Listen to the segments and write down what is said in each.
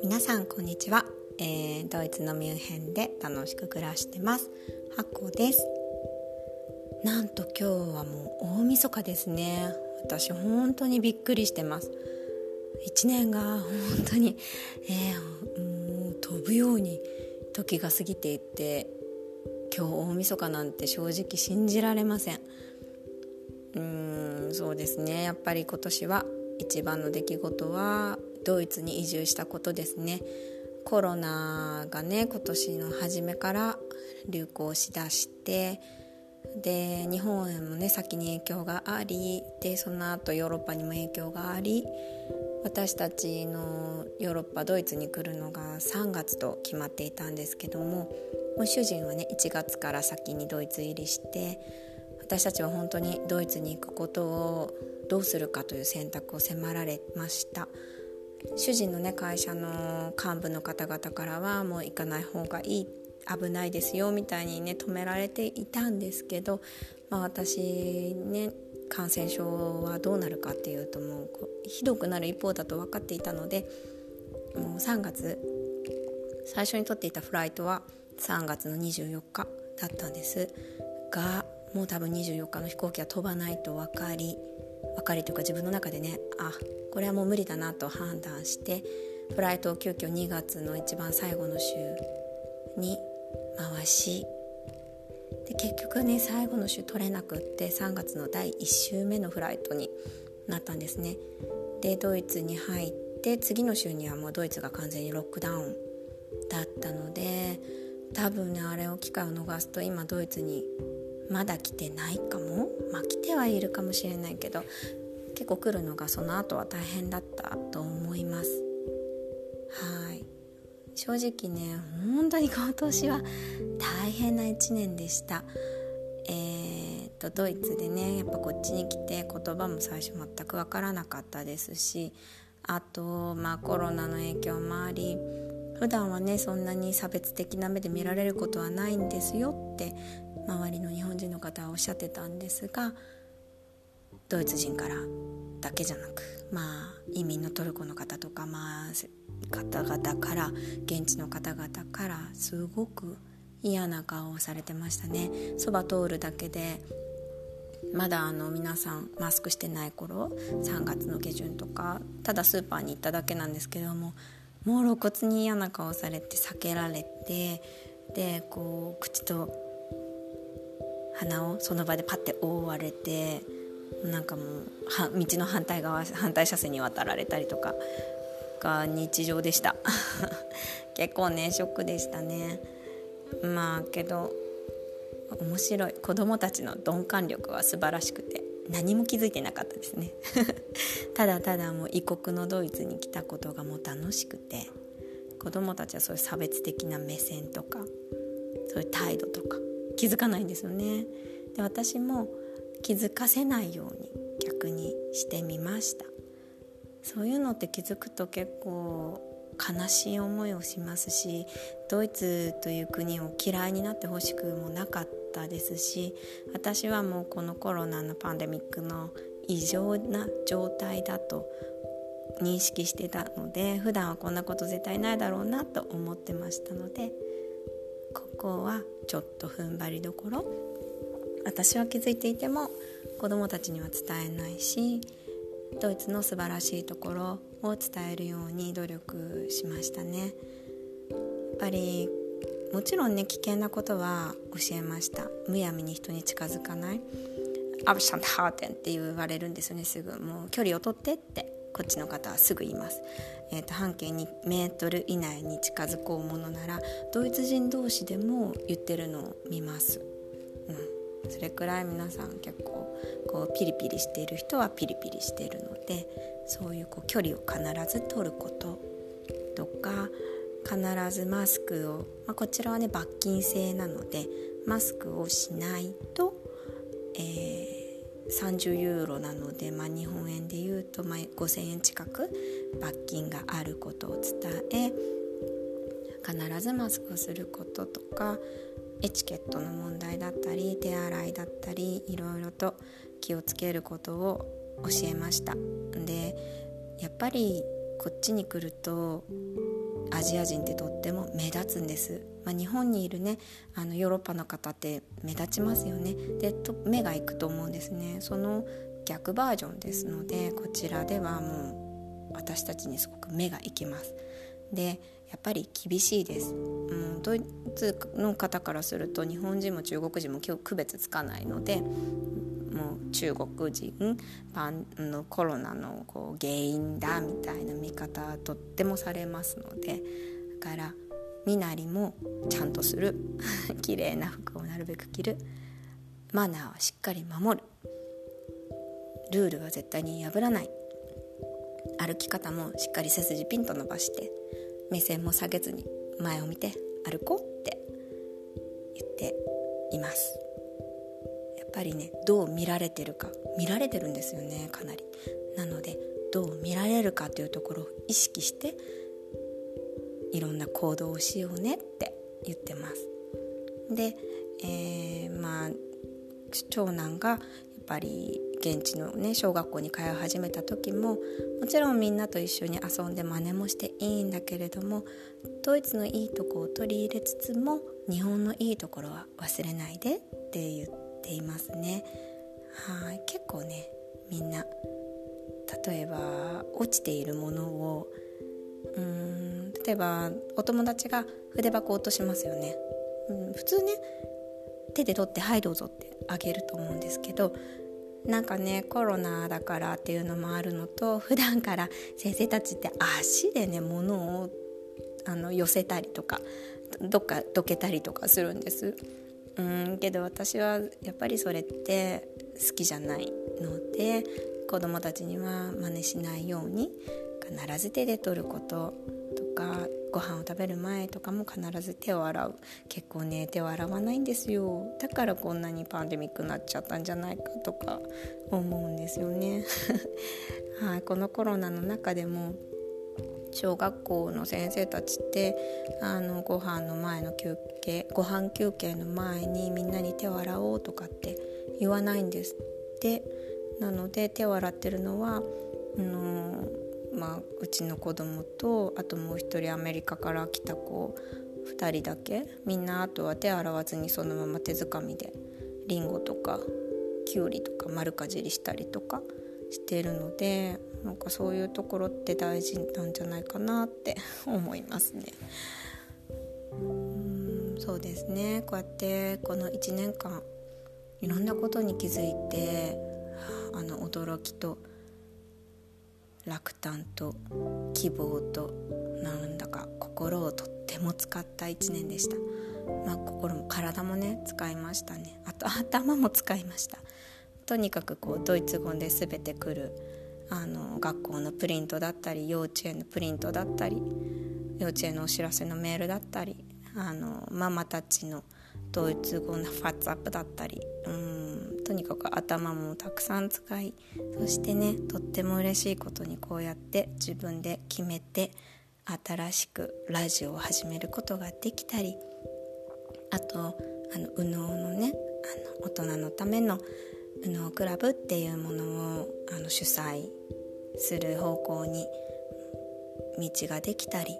皆さんこんにちは、えー、ドイツのミュンヘンで楽しく暮らしてます。ハコです。なんと今日はもう大晦日ですね。私本当にびっくりしてます。1年が本当に、えー、もう飛ぶように時が過ぎていって今日大晦日なんて正直信じられません。うんそうですね。やっぱり今年は一番の出来事はドイツに移住したことですね。コロナがね今年の初めから流行しだしてで日本へもね先に影響がありでその後ヨーロッパにも影響があり私たちのヨーロッパドイツに来るのが3月と決まっていたんですけどももう主人はね1月から先にドイツ入りして私たちは本当にドイツに行くことをどうするかという選択を迫られました。主人のね会社の幹部の方々からはもう行かない方がいい危ないですよみたいにね止められていたんですけど、まあ、私ね感染症はどうなるかっていうともうひどくなる一方だと分かっていたのでもう3月最初に取っていたフライトは3月の24日だったんですがもう多分24日の飛行機は飛ばないと分かり分かりというか自分の中でねあこれはもう無理だなと判断してフライトを急遽2月の一番最後の週に回しで結局ね最後の週取れなくって3月の第1週目のフライトになったんですね。でドイツに入って次の週にはもうドイツが完全にロックダウンだったので多分ねあれを機会を逃すと今ドイツにまだ来てないかも？まあ来てはいるかもしれないけど結構来るのがその後は大変だったと思います。はい。正直ね本当に今年は大変な1年でした。えー、とドイツでねやっぱこっちに来て言葉も最初全く分からなかったですしあとまあコロナの影響もあり普段はねそんなに差別的な目で見られることはないんですよって周りの日本人の方はおっしゃってたんですがドイツ人からだけじゃなくまあ移民のトルコの方とかまあ方々から現地の方々からすごく嫌な顔をされてましたね。そば通るだけでまだあの皆さんマスクしてない頃3月の下旬とかただスーパーに行っただけなんですけどももう露骨に嫌な顔されて避けられてでこう口と鼻をその場でパッて覆われてなんかもう道の反対側反対車線に渡られたりとかが日常でした。結構ねショックでしたね。まあけど面白い。子供たちの鈍感力は素晴らしくて。何も気づいてなかったですね。ただただもう異国のドイツに来たことがもう楽しくて子供たちはそういう差別的な目線とかそういう態度とか気づかないんですよね。で私も気づかせないように逆にしてみました。そういうのって気づくと結構悲しい思いをしますしドイツという国を嫌いになってほしくもなかった。ですし私はもうこのコロナのパンデミックの異常な状態だと認識してたので普段はこんなこと絶対ないだろうなと思ってましたのでここはちょっと踏ん張りどころ私は気づいていても子どもたちには伝えないしドイツの素晴らしいところを伝えるように努力しましたね。やっぱりもちろんね危険なことは教えました。むやみに人に近づかない。アブシャントハーテンって言われるんですよねすぐもう距離を取ってってこっちの方はすぐ言います、えーと、半径2メートル以内に近づこうものならドイツ人同士でも言ってるのを見ます、うん、それくらい皆さん結構こうピリピリしている人はピリピリしているのでそういうこう距離を必ず取ることとか必ずマスクを、まあ、こちらはね罰金制なのでマスクをしないと、えー30ユーロなので、まあ、日本円でいうと、まあ、5,000円近く罰金があることを伝え必ずマスクをすることとかエチケットの問題だったり手洗いだったりいろいろと気をつけることを教えました。でやっぱりこっちに来るとアジア人ってとっても目立つんです、まあ、日本にいるねあのヨーロッパの方って目立ちますよね。でと目が行くと思うんですね。その逆バージョンですのでこちらではもう私たちにすごく目が行きます。でやっぱり厳しいです、うん、ドイツの方からすると日本人も中国人も今日区別つかないので中国人パンのコロナのこう原因だみたいな見方はとってもされますのでだから身なりもちゃんとする。綺麗な服をなるべく着る。マナーはしっかり守る。ルールは絶対に破らない。歩き方もしっかり背筋ピンと伸ばして目線も下げずに前を見て歩こうって言っています。ぱりねどう見られてるか見られてるんですよねかなり。なのでどう見られるかというところを意識していろんな行動をしようねって言ってます。で、えー、まあ長男がやっぱり現地のね小学校に通い始めた時ももちろんみんなと一緒に遊んで真似もしていいんだけれどもドイツのいいとこを取り入れつつも日本のいいところは忘れないでって言ってていますね。はい。結構ねみんな例えば落ちているものをうん例えばお友達が筆箱落としますよね、うん、普通ね手で取って「はいどうぞ」ってあげると思うんですけどなんかねコロナだからっていうのもあるのと普段から先生たちって足でね物をあの寄せたりとかどっかどけたりとかするんです。うんけど私はやっぱりそれって好きじゃないので子供たちには真似しないように必ず手で取ることとかご飯を食べる前とかも必ず手を洗う。結構ね手を洗わないんですよ。だからこんなにパンデミックになっちゃったんじゃないかとか思うんですよね。はいこのコロナの中でも小学校の先生たちってあのご飯の前の休憩ご飯休憩の前にみんなに手を洗おうとかって言わないんですってなので手を洗ってるのはあの、まあ、うちの子供とあともう一人アメリカから来た子2人だけみんなあとは手洗わずにそのまま手づかみでりんごとかきゅうりとか丸かじりしたりとかしてるのでなんかそういうところって大事なんじゃないかなって思いますね。そうですね。こうやってこの1年間いろんなことに気づいてあの驚きと落胆と希望となんだか心をとっても使った1年でした。まあ、心も体もね使いましたね。あと頭も使いました。とにかくこうドイツ語で全て来るあの学校のプリントだったり幼稚園のプリントだったり幼稚園のお知らせのメールだったりあのママたちのドイツ語のファッツアップだったりうんとにかく頭もたくさん使いそしてねとっても嬉しいことにこうやって自分で決めて新しくラジオを始めることができたりあとあの右脳のねあの大人のための右脳クラブっていうものをあの主催する方向に道ができたり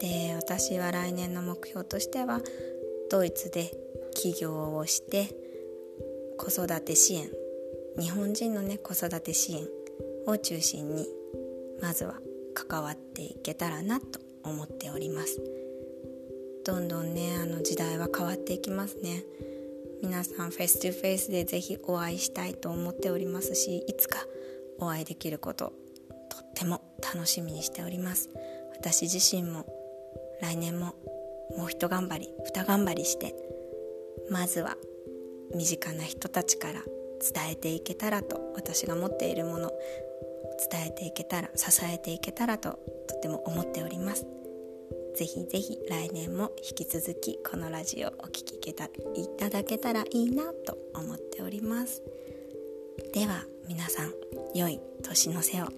で私は来年の目標としてはドイツで起業をして子育て支援日本人のね子育て支援を中心にまずは関わっていけたらなと思っております。どんどんねあの時代は変わっていきますね。皆さんフェイス2フェイスでぜひお会いしたいと思っておりますしいつかお会いできることとっても楽しみにしております。私自身も来年ももう一頑張り二頑張りしてまずは身近な人たちから伝えていけたらと私が持っているもの伝えていけたら支えていけたらととても思っております。ぜひぜひ来年も引き続きこのラジオお聴きいただけたらいいなと思っております。では皆さん良い年の瀬を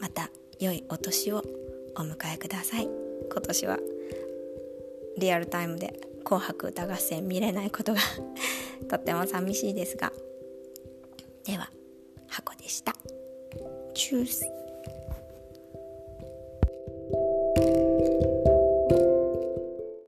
また良いお年をお迎えください。今年はリアルタイムで「紅白歌合戦」見れないことが とっても寂しいですが。では箱でした。チュース。